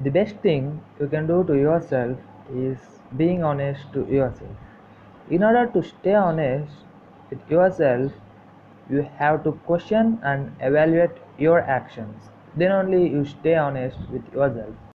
The best thing you can do to yourself is being honest to yourself. In order to stay honest with yourself, you have to question and evaluate your actions. Then only you stay honest with yourself.